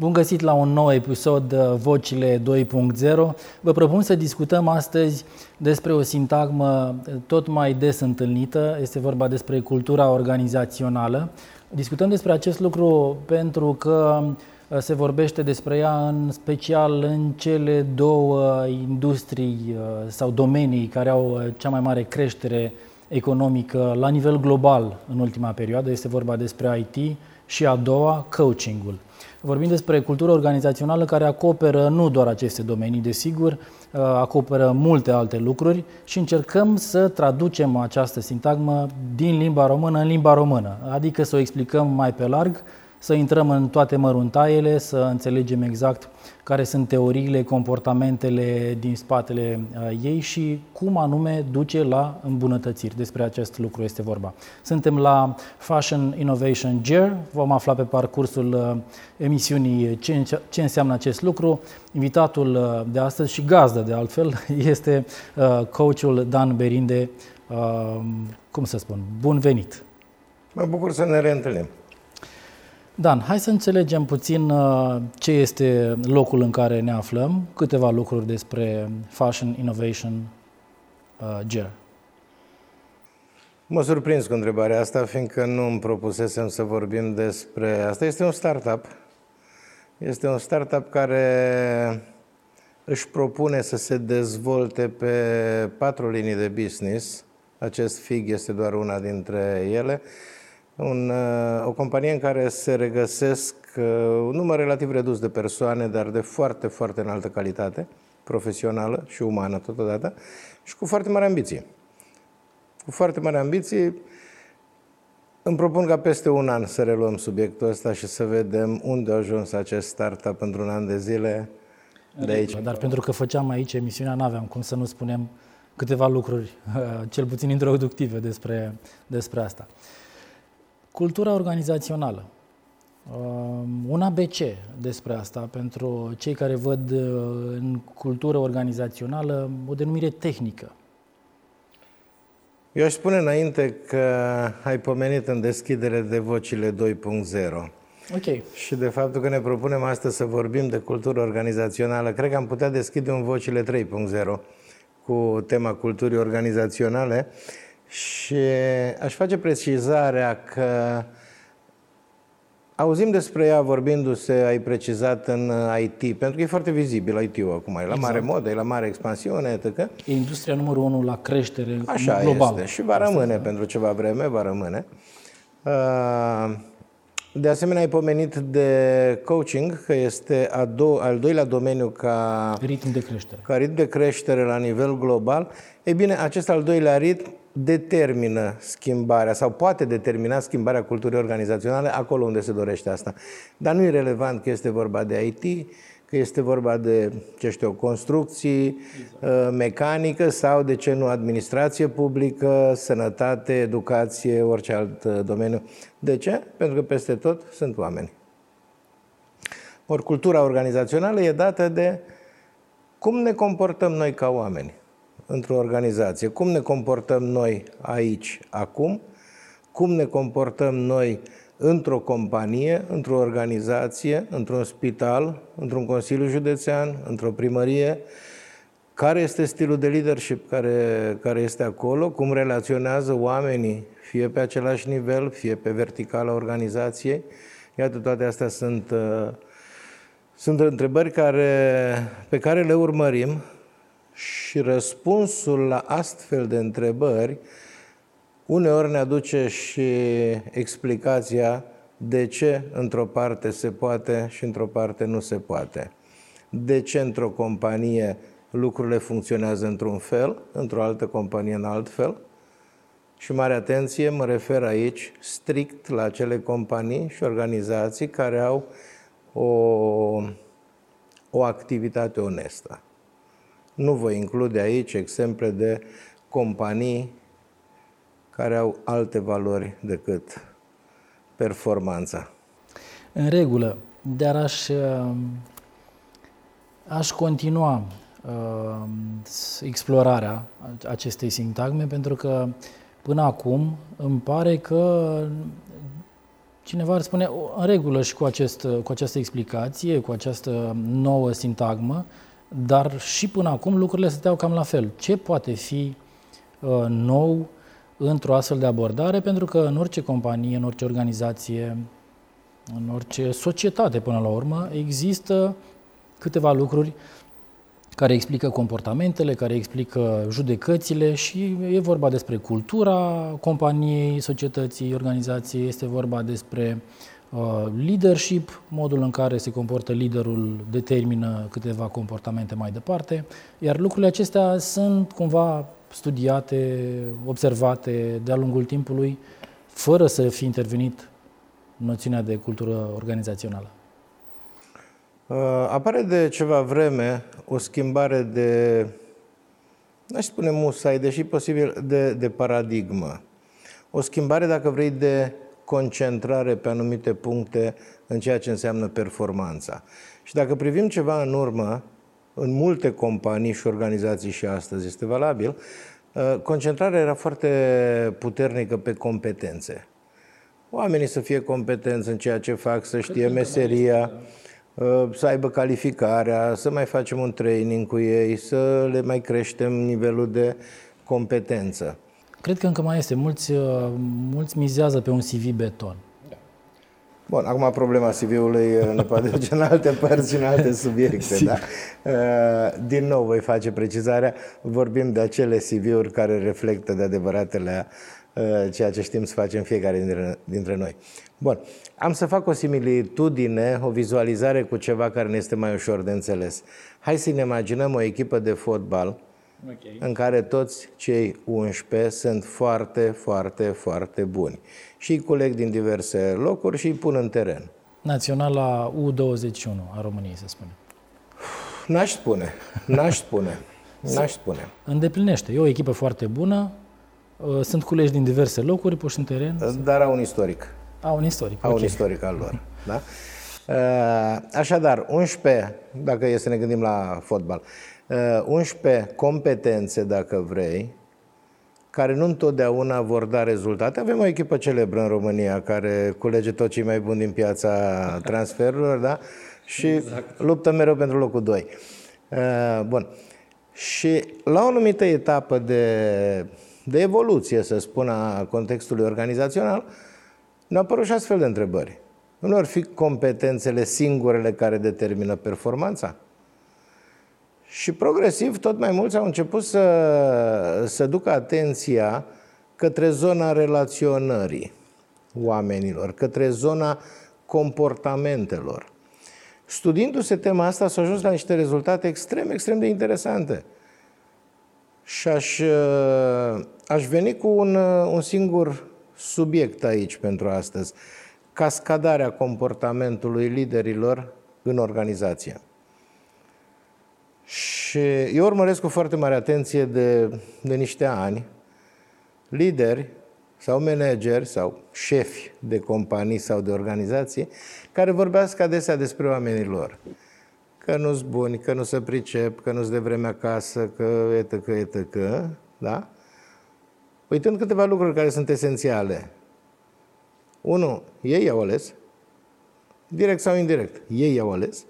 Bun găsit la un nou episod uh, Vocile 2.0. Vă propun să discutăm astăzi despre o sintagmă uh, tot mai des întâlnită. Este vorba despre cultura organizațională. Discutăm despre acest lucru pentru că uh, se vorbește despre ea în special în cele două industrii sau domenii care au cea mai mare creștere economică la nivel global în ultima perioadă. Este vorba despre IT și a doua, coachingul. Vorbim despre cultură organizațională care acoperă nu doar aceste domenii, desigur, uh, acoperă multe alte lucruri și încercăm să traducem această sintagmă din limba română în limba română, adică să o explicăm mai pe larg să intrăm în toate măruntaiele, să înțelegem exact care sunt teoriile, comportamentele din spatele uh, ei și cum anume duce la îmbunătățiri. Despre acest lucru este vorba. Suntem la Fashion Innovation Year. Vom afla pe parcursul uh, emisiunii ce, ce înseamnă acest lucru. Invitatul uh, de astăzi și gazdă de altfel este coachul Dan Berinde. Cum să spun? Bun venit! Mă bucur să ne reîntâlnim. Dan, hai să înțelegem puțin uh, ce este locul în care ne aflăm, câteva lucruri despre Fashion Innovation uh, GER. Mă surprins cu întrebarea asta, fiindcă nu îmi propusesem să vorbim despre asta. Este un startup. Este un startup care își propune să se dezvolte pe patru linii de business. Acest FIG este doar una dintre ele un, uh, o companie în care se regăsesc uh, un număr relativ redus de persoane, dar de foarte, foarte înaltă calitate, profesională și umană totodată, și cu foarte mare ambiție. Cu foarte mare ambiție, îmi propun ca peste un an să reluăm subiectul ăsta și să vedem unde a ajuns acest startup pentru un an de zile de aici. Dar pentru că făceam aici emisiunea, nu aveam cum să nu spunem câteva lucruri, cel puțin introductive despre, despre asta. Cultura organizațională. Um, un ABC despre asta pentru cei care văd uh, în cultură organizațională o denumire tehnică. Eu aș spune înainte că ai pomenit în deschidere de vocile 2.0. Ok. Și de faptul că ne propunem astăzi să vorbim de cultură organizațională, cred că am putea deschide un vocile 3.0 cu tema culturii organizaționale și aș face precizarea că auzim despre ea vorbindu-se, ai precizat în IT, pentru că e foarte vizibil IT-ul acum, e la exact. mare modă, e la mare expansiune, etc. E industria numărul unu la creștere Așa globală. este și va rămâne Asta, pentru ceva vreme, va rămâne. Uh, de asemenea, ai pomenit de coaching, că este a do- al doilea domeniu ca ritm de creștere. Ca ritm de creștere la nivel global. Ei bine, acest al doilea ritm determină schimbarea sau poate determina schimbarea culturii organizaționale acolo unde se dorește asta. Dar nu e relevant că este vorba de IT, că este vorba de, ce știu, construcții, exact. mecanică sau, de ce nu, administrație publică, sănătate, educație, orice alt uh, domeniu. De ce? Pentru că peste tot sunt oameni. Ori cultura organizațională e dată de cum ne comportăm noi ca oameni într-o organizație. Cum ne comportăm noi aici, acum, cum ne comportăm noi într-o companie, într-o organizație, într-un spital, într-un consiliu județean, într-o primărie, care este stilul de leadership care, care este acolo, cum relaționează oamenii, fie pe același nivel, fie pe verticala organizației. Iată, toate astea sunt, uh, sunt întrebări care, pe care le urmărim și răspunsul la astfel de întrebări uneori ne aduce și explicația de ce într-o parte se poate și într-o parte nu se poate. De ce într-o companie lucrurile funcționează într-un fel, într-o altă companie în alt fel. Și mare atenție, mă refer aici strict la acele companii și organizații care au o, o activitate onestă. Nu voi include aici exemple de companii care au alte valori decât performanța. În regulă, dar aș, uh, aș continua uh, explorarea acestei sintagme pentru că până acum îmi pare că Cineva ar spune, în regulă și cu, acest, cu această explicație, cu această nouă sintagmă, dar și până acum lucrurile stăteau cam la fel. Ce poate fi uh, nou într-o astfel de abordare? Pentru că în orice companie, în orice organizație, în orice societate până la urmă, există câteva lucruri care explică comportamentele, care explică judecățile și e vorba despre cultura companiei, societății, organizației, este vorba despre uh, leadership, modul în care se comportă liderul determină câteva comportamente mai departe, iar lucrurile acestea sunt cumva studiate, observate de-a lungul timpului, fără să fi intervenit noțiunea de cultură organizațională. Uh, apare de ceva vreme o schimbare de, n-aș spune musai, deși posibil de, de paradigmă. O schimbare, dacă vrei, de concentrare pe anumite puncte în ceea ce înseamnă performanța. Și dacă privim ceva în urmă, în multe companii și organizații și astăzi este valabil, uh, concentrarea era foarte puternică pe competențe. Oamenii să fie competenți în ceea ce fac, să știe meseria, Uh, să aibă calificarea, să mai facem un training cu ei, să le mai creștem nivelul de competență. Cred că încă mai este. Mulți, uh, mulți mizează pe un CV beton. Da. Bun, acum problema CV-ului uh, ne poate duce în alte părți și în alte subiecte. da? Din nou voi face precizarea, vorbim de acele CV-uri care reflectă de adevăratele ceea ce știm să facem fiecare dintre, dintre noi. Bun. Am să fac o similitudine, o vizualizare cu ceva care ne este mai ușor de înțeles. Hai să ne imaginăm o echipă de fotbal okay. în care toți cei 11 sunt foarte, foarte, foarte buni. Și îi culeg din diverse locuri și îi pun în teren. Naționala U21 a României, se spune. N-aș spune. N-aș spune. N-aș spune. Îndeplinește. E o echipă foarte bună, uh, sunt culeși din diverse locuri, puși în teren. Dar au un istoric. Au un istoric. Au okay. un istoric al lor. Da? Uh, așadar, 11, dacă e să ne gândim la fotbal, 11 uh, competențe, dacă vrei, care nu întotdeauna vor da rezultate. Avem o echipă celebră în România care culege tot cei mai buni din piața transferurilor, da? Și exact. luptă mereu pentru locul 2. Uh, bun. Și la o anumită etapă de, de evoluție, să spun, a contextului organizațional, uh, ne-au apărut și astfel de întrebări. Nu ar fi competențele singurele care determină performanța? Și progresiv, tot mai mulți au început să, să ducă atenția către zona relaționării oamenilor, către zona comportamentelor. Studiindu-se tema asta, s-a ajuns la niște rezultate extrem, extrem de interesante. Și aș, aș veni cu un, un singur subiect aici pentru astăzi. Cascadarea comportamentului liderilor în organizație. Și eu urmăresc cu foarte mare atenție de, de niște ani lideri sau manageri sau șefi de companii sau de organizații care vorbească adesea despre oamenii lor. Că nu-s buni, că nu se pricep, că nu-s de vreme acasă, că etă, că etă, că, da? uitând câteva lucruri care sunt esențiale. Unu, ei au ales, direct sau indirect, ei au ales.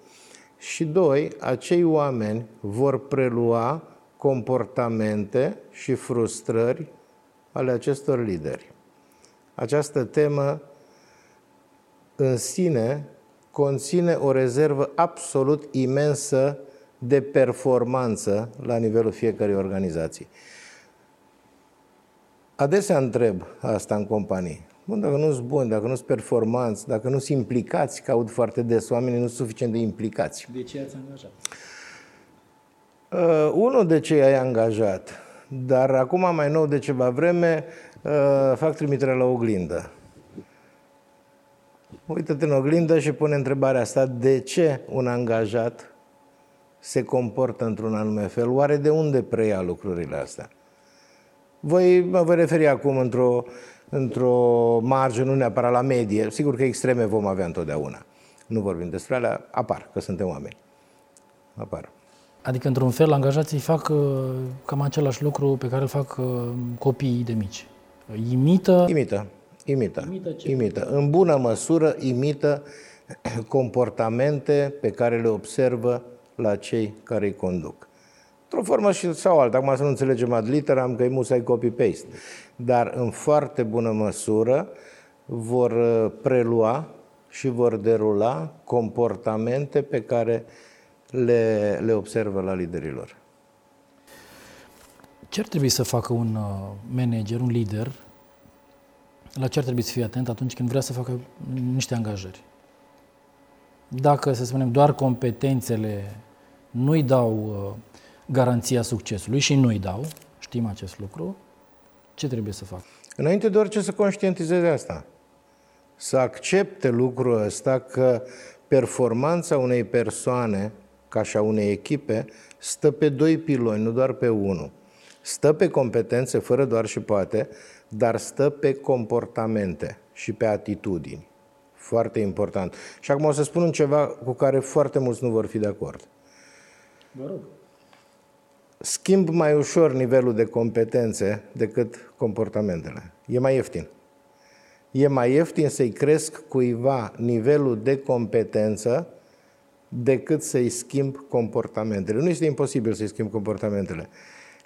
Și doi, acei oameni vor prelua comportamente și frustrări ale acestor lideri. Această temă în sine conține o rezervă absolut imensă de performanță la nivelul fiecărei organizații. Adesea întreb asta în companii. Bun, dacă nu sunt buni, dacă nu sunt performanți, dacă nu sunt implicați, că aud foarte des, oamenii nu sunt suficient de implicați. De ce ați angajat? Uh, unul de ce ai angajat, dar acum mai nou de ceva vreme uh, fac trimitere la oglindă. Uită-te în oglindă și pune întrebarea asta, de ce un angajat se comportă într-un anume fel? Oare de unde preia lucrurile astea? Voi, mă voi referi acum într-o, într-o marge, nu neapărat la medie. Sigur că extreme vom avea întotdeauna. Nu vorbim despre alea, apar, că suntem oameni. Apar. Adică, într-un fel, angajații fac uh, cam același lucru pe care îl fac uh, copiii de mici. Imită... Imită. Imită. Imită, ce? imită. În bună măsură imită comportamente pe care le observă la cei care îi conduc. Într-o formă și sau alta, acum să nu înțelegem ad literam că e musai copy-paste, dar în foarte bună măsură vor uh, prelua și vor derula comportamente pe care le, le observă la liderilor. Ce ar trebui să facă un uh, manager, un lider, la ce ar trebui să fie atent atunci când vrea să facă niște angajări? Dacă, să spunem, doar competențele nu-i dau uh, garanția succesului și nu-i dau, știm acest lucru, ce trebuie să fac? Înainte de orice să conștientizeze asta. Să accepte lucrul ăsta că performanța unei persoane, ca și a unei echipe, stă pe doi piloni, nu doar pe unul. Stă pe competențe, fără doar și poate, dar stă pe comportamente și pe atitudini. Foarte important. Și acum o să spun un ceva cu care foarte mulți nu vor fi de acord. Vă rog. Schimb mai ușor nivelul de competențe decât comportamentele. E mai ieftin. E mai ieftin să-i cresc cuiva nivelul de competență decât să-i schimb comportamentele. Nu este imposibil să-i schimb comportamentele,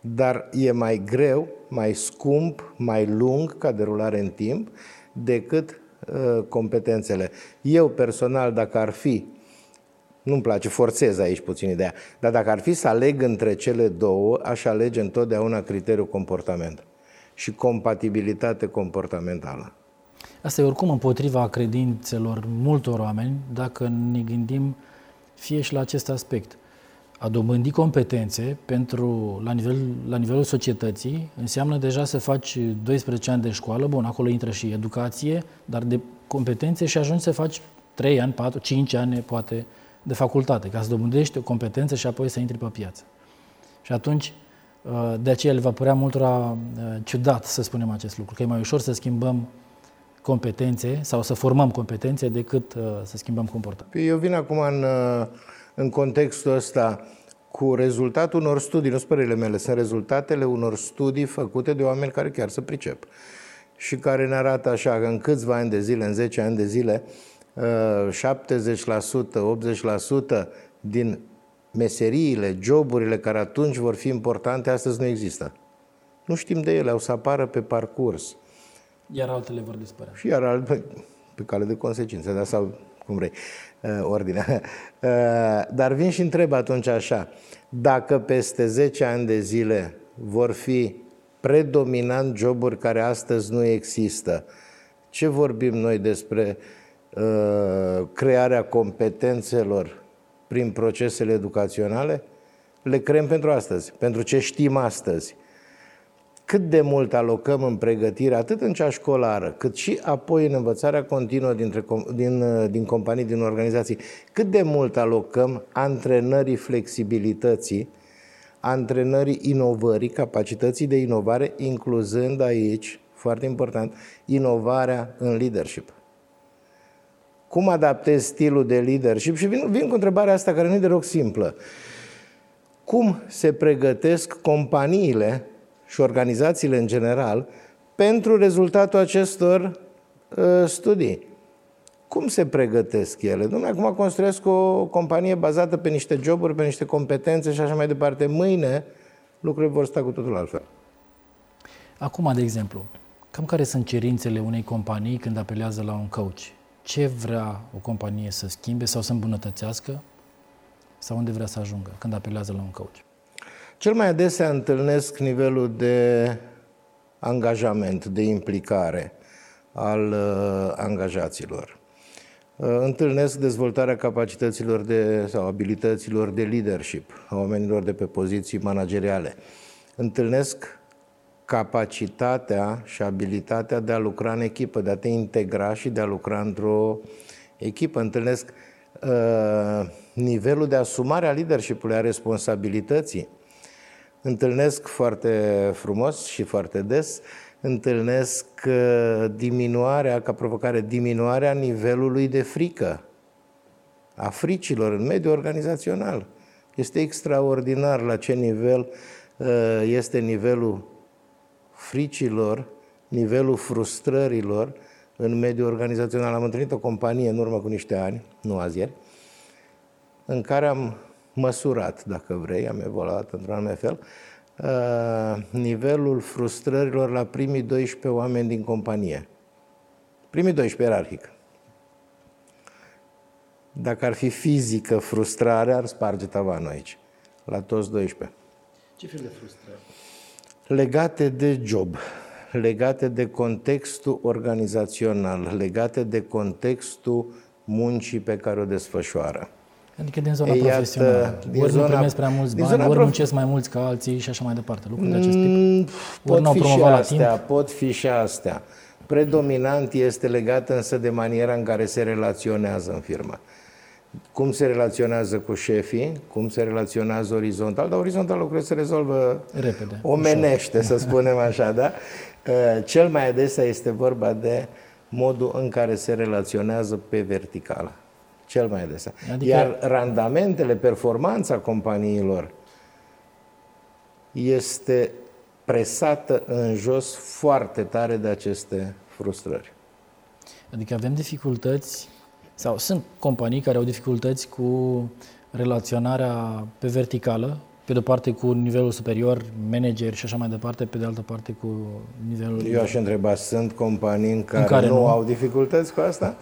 dar e mai greu, mai scump, mai lung ca derulare în timp decât uh, competențele. Eu personal, dacă ar fi nu-mi place, forțez aici puțin ideea. Dar dacă ar fi să aleg între cele două, aș alege întotdeauna criteriul comportament și compatibilitate comportamentală. Asta e oricum împotriva credințelor multor oameni, dacă ne gândim fie și la acest aspect. A dobândi competențe pentru, la, nivel, la nivelul societății înseamnă deja să faci 12 ani de școală, bun, acolo intră și educație, dar de competențe și ajungi să faci 3 ani, 4, 5 ani, poate, de facultate, ca să dobândești o competență și apoi să intri pe piață. Și atunci, uh, de aceea le va părea multora uh, ciudat să spunem acest lucru, că e mai ușor să schimbăm competențe sau să formăm competențe decât uh, să schimbăm comportament. Eu vin acum în, în contextul ăsta cu rezultatul unor studii, nu spărele mele, sunt rezultatele unor studii făcute de oameni care chiar să pricep și care ne arată așa că în câțiva ani de zile, în 10 ani de zile, 70%, 80% din meseriile, joburile care atunci vor fi importante, astăzi nu există. Nu știm de ele, au să apară pe parcurs. Iar altele vor dispărea. Și iar altele, pe cale de consecințe, dar sau cum vrei, uh, ordinea. Uh, dar vin și întreb atunci așa, dacă peste 10 ani de zile vor fi predominant joburi care astăzi nu există, ce vorbim noi despre uh, Uh, crearea competențelor prin procesele educaționale, le creăm pentru astăzi, pentru ce știm astăzi. Cât de mult alocăm în pregătire, atât în cea școlară, cât și apoi în învățarea continuă dintre, din, uh, din companii, din organizații, cât de mult alocăm antrenării flexibilității, antrenării inovării, capacității de inovare, incluzând aici, foarte important, inovarea în leadership cum adaptezi stilul de leadership? Și vin, vin cu întrebarea asta care nu e deloc simplă. Cum se pregătesc companiile și organizațiile în general pentru rezultatul acestor uh, studii? Cum se pregătesc ele? Domnule, acum construiesc o companie bazată pe niște joburi, pe niște competențe și așa mai departe. Mâine lucrurile vor sta cu totul altfel. Acum, de exemplu, cam care sunt cerințele unei companii când apelează la un coach? Ce vrea o companie să schimbe sau să îmbunătățească sau unde vrea să ajungă când apelează la un coach? Cel mai adesea întâlnesc nivelul de angajament, de implicare al uh, angajaților. Uh, întâlnesc dezvoltarea capacităților de, sau abilităților de leadership a oamenilor de pe poziții manageriale. Întâlnesc capacitatea și abilitatea de a lucra în echipă, de a te integra și de a lucra într-o echipă. Întâlnesc uh, nivelul de asumare a leadership-ului, a responsabilității. Întâlnesc foarte frumos și foarte des, întâlnesc uh, diminuarea, ca provocare, diminuarea nivelului de frică a fricilor în mediul organizațional. Este extraordinar la ce nivel uh, este nivelul fricilor, nivelul frustrărilor în mediul organizațional. Am întâlnit o companie în urmă cu niște ani, nu azi ieri, în care am măsurat, dacă vrei, am evoluat într-un anume fel, uh, nivelul frustrărilor la primii 12 oameni din companie. Primii 12 ierarhic. Dacă ar fi fizică frustrare, ar sparge tavanul aici, la toți 12. Ce fel de frustrări? Legate de job, legate de contextul organizațional, legate de contextul muncii pe care o desfășoară. Adică din zona Iată, profesională. Din ori zona, nu primesc prea mulți bani, ori prof... muncesc mai mulți ca alții și așa mai departe. Lucruri de acest tip. Mm, pot fi și astea, pot fi și astea. Predominant este legat însă de maniera în care se relaționează în firmă. Cum se relaționează cu șefii, cum se relaționează orizontal, dar orizontal lucrurile se rezolvă repede, omenește, ușor. să spunem așa, da? Uh, cel mai adesea este vorba de modul în care se relaționează pe verticală. Cel mai adesea. Adică... Iar randamentele, performanța companiilor este presată în jos foarte tare de aceste frustrări. Adică avem dificultăți sau sunt companii care au dificultăți cu relaționarea pe verticală, pe de o parte cu nivelul superior, manager și așa mai departe, pe de altă parte cu nivelul... Eu aș întreba, sunt companii în care, în care nu, nu au dificultăți cu asta?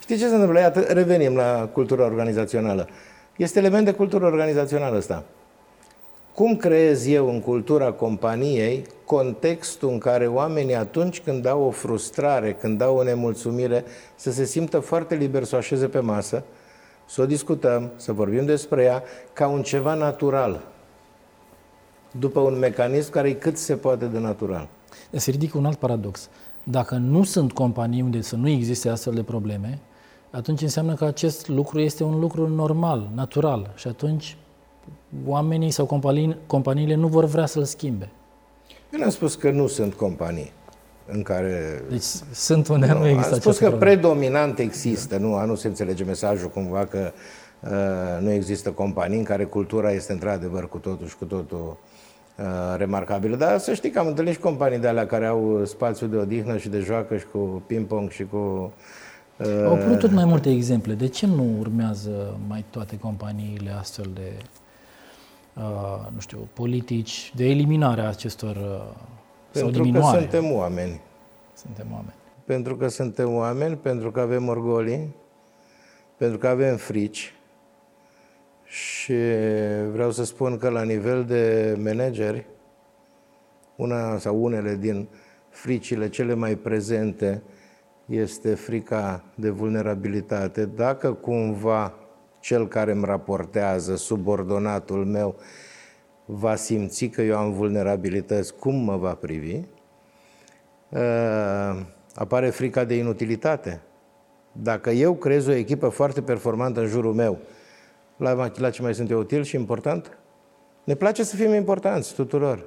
Știi ce se întâmplă? Iată, revenim la cultura organizațională. Este element de cultură organizațională ăsta. Cum creez eu în cultura companiei contextul în care oamenii atunci când dau o frustrare, când dau o nemulțumire, să se simtă foarte liber să o așeze pe masă, să o discutăm, să vorbim despre ea ca un ceva natural, după un mecanism care e cât se poate de natural. Se ridică un alt paradox. Dacă nu sunt companii unde să nu existe astfel de probleme, atunci înseamnă că acest lucru este un lucru normal, natural și atunci oamenii sau companii, companiile nu vor vrea să-l schimbe. Eu nu am spus că nu sunt companii în care... Deci sunt unde nu, nu există Am spus că problem. predominant există, nu, a nu se înțelege mesajul cumva că uh, nu există companii în care cultura este într-adevăr cu totul și cu totul uh, remarcabilă. Dar să știi că am întâlnit și companii de alea care au spațiu de odihnă și de joacă și cu ping-pong și cu... Uh... Au apărut tot mai multe exemple. De ce nu urmează mai toate companiile astfel de Uh, nu știu, politici de eliminare a acestor uh, Pentru sau diminuare. că suntem oameni. Suntem oameni. Pentru că suntem oameni, pentru că avem orgolii, pentru că avem frici. Și vreau să spun că la nivel de manageri, una sau unele din fricile cele mai prezente este frica de vulnerabilitate. Dacă cumva cel care îmi raportează, subordonatul meu, va simți că eu am vulnerabilități, cum mă va privi? Uh, apare frica de inutilitate. Dacă eu creez o echipă foarte performantă în jurul meu, la, la ce mai sunt eu util și important? Ne place să fim importanți tuturor.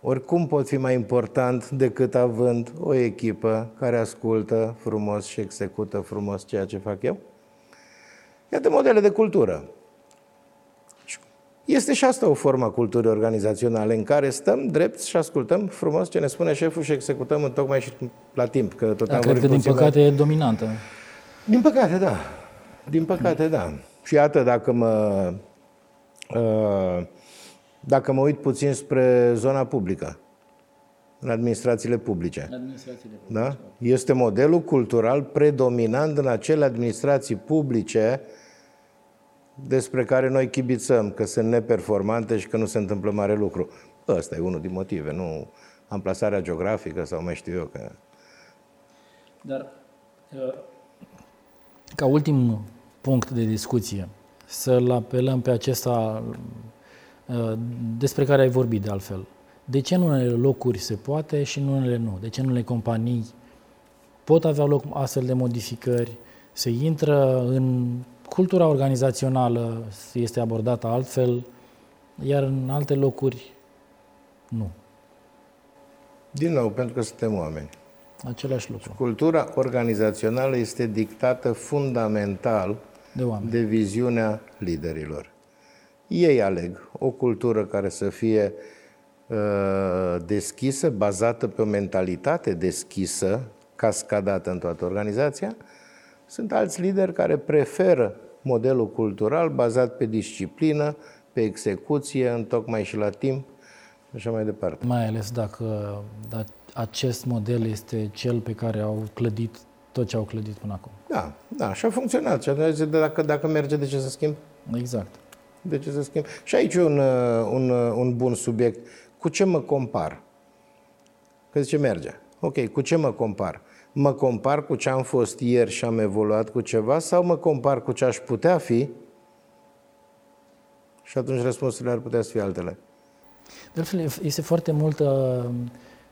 Oricum pot fi mai important decât având o echipă care ascultă frumos și execută frumos ceea ce fac eu? Iată modele de cultură. Este și asta o formă a culturii organizaționale în care stăm drept și ascultăm frumos ce ne spune șeful și executăm în tocmai și la timp. Că tot da, am cred că din păcate mai... e dominantă. Din păcate, da. Din păcate, da. Și iată, dacă mă, uh, dacă mă uit puțin spre zona publică, în administrațiile publice. Administrațiile publice. Da? Este modelul cultural predominant în acele administrații publice despre care noi chibițăm că sunt neperformante și că nu se întâmplă mare lucru. Ăsta e unul din motive, nu amplasarea geografică sau mai știu eu că... Dar, uh, ca ultim punct de discuție, să-l apelăm pe acesta uh, despre care ai vorbit de altfel. De ce în unele locuri se poate și în unele nu? De ce în unele companii pot avea loc astfel de modificări? Se intră în cultura organizațională este abordată altfel, iar în alte locuri nu. Din nou, pentru că suntem oameni. Același lucru. Cultura organizațională este dictată fundamental de, oameni. de viziunea liderilor. Ei aleg o cultură care să fie uh, deschisă, bazată pe o mentalitate deschisă, cascadată în toată organizația. Sunt alți lideri care preferă modelul cultural bazat pe disciplină, pe execuție, în tocmai și la timp, așa mai departe. Mai ales dacă, dacă acest model este cel pe care au clădit tot ce au clădit până acum. Da, da, și a funcționat. Și atunci, dacă, dacă merge, de ce să schimb? Exact. De ce să schimb? Și aici un, un, un bun subiect. Cu ce mă compar? Că zice merge. Ok, cu ce mă compar? Mă compar cu ce am fost ieri și am evoluat cu ceva sau mă compar cu ce aș putea fi? Și atunci răspunsurile ar putea să fie altele. De altfel, este foarte multă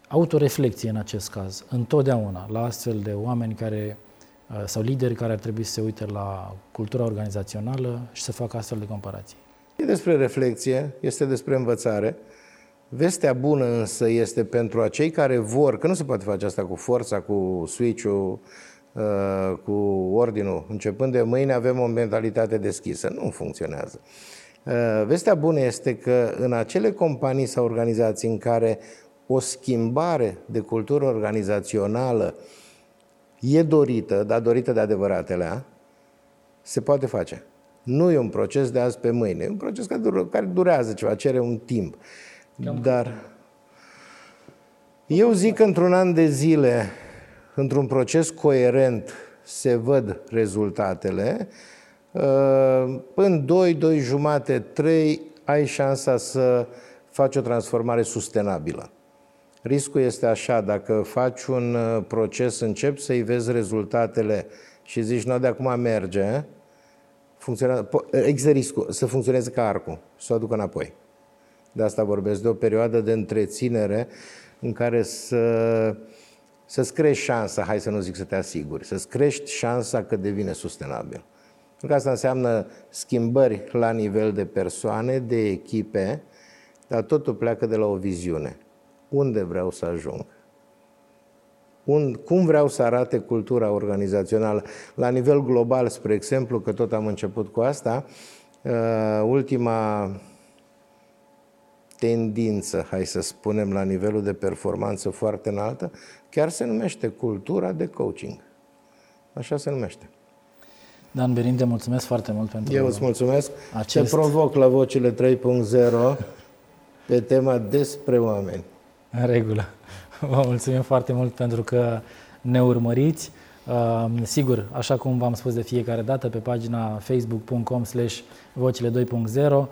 autoreflecție în acest caz, întotdeauna, la astfel de oameni care uh, sau lideri care ar trebui să se uite la cultura organizațională și să facă astfel de comparații. E despre reflexie, este despre învățare. Vestea bună însă este pentru acei care vor, că nu se poate face asta cu forța, cu switch-ul, uh, cu ordinul. Începând de mâine avem o mentalitate deschisă. Nu funcționează. Uh, vestea bună este că în acele companii sau organizații în care o schimbare de cultură organizațională e dorită, dar dorită de adevăratele, se poate face. Nu e un proces de azi pe mâine, e un proces care durează ceva, cere un timp. Dar eu zic că într-un an de zile, într-un proces coerent, se văd rezultatele. În 2, 2 jumate, 3, ai șansa să faci o transformare sustenabilă. Riscul este așa, dacă faci un uh, proces, începi să-i vezi rezultatele și zici, nu, de acum merge, funcționează, există riscul să funcționeze ca arcul, să o aducă înapoi. De asta vorbesc, de o perioadă de întreținere în care să, să-ți crești șansa, hai să nu zic să te asiguri, să-ți crești șansa că devine sustenabil. Pentru că asta înseamnă schimbări la nivel de persoane, de echipe, dar totul pleacă de la o viziune unde vreau să ajung. Un, cum vreau să arate cultura organizațională. La nivel global, spre exemplu, că tot am început cu asta, uh, ultima tendință, hai să spunem, la nivelul de performanță foarte înaltă, chiar se numește cultura de coaching. Așa se numește. Dan Berinde, mulțumesc foarte mult pentru Eu îți mulțumesc. Acest... Te provoc la vocile 3.0 pe tema despre oameni. În regulă. Vă mulțumim foarte mult pentru că ne urmăriți. Uh, sigur, așa cum v-am spus de fiecare dată, pe pagina facebook.com slash vocile 2.0 uh,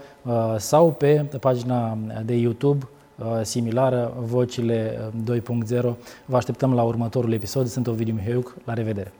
sau pe pagina de YouTube uh, similară, vocile 2.0. Vă așteptăm la următorul episod. Sunt Ovidiu Mihaiuc. La revedere!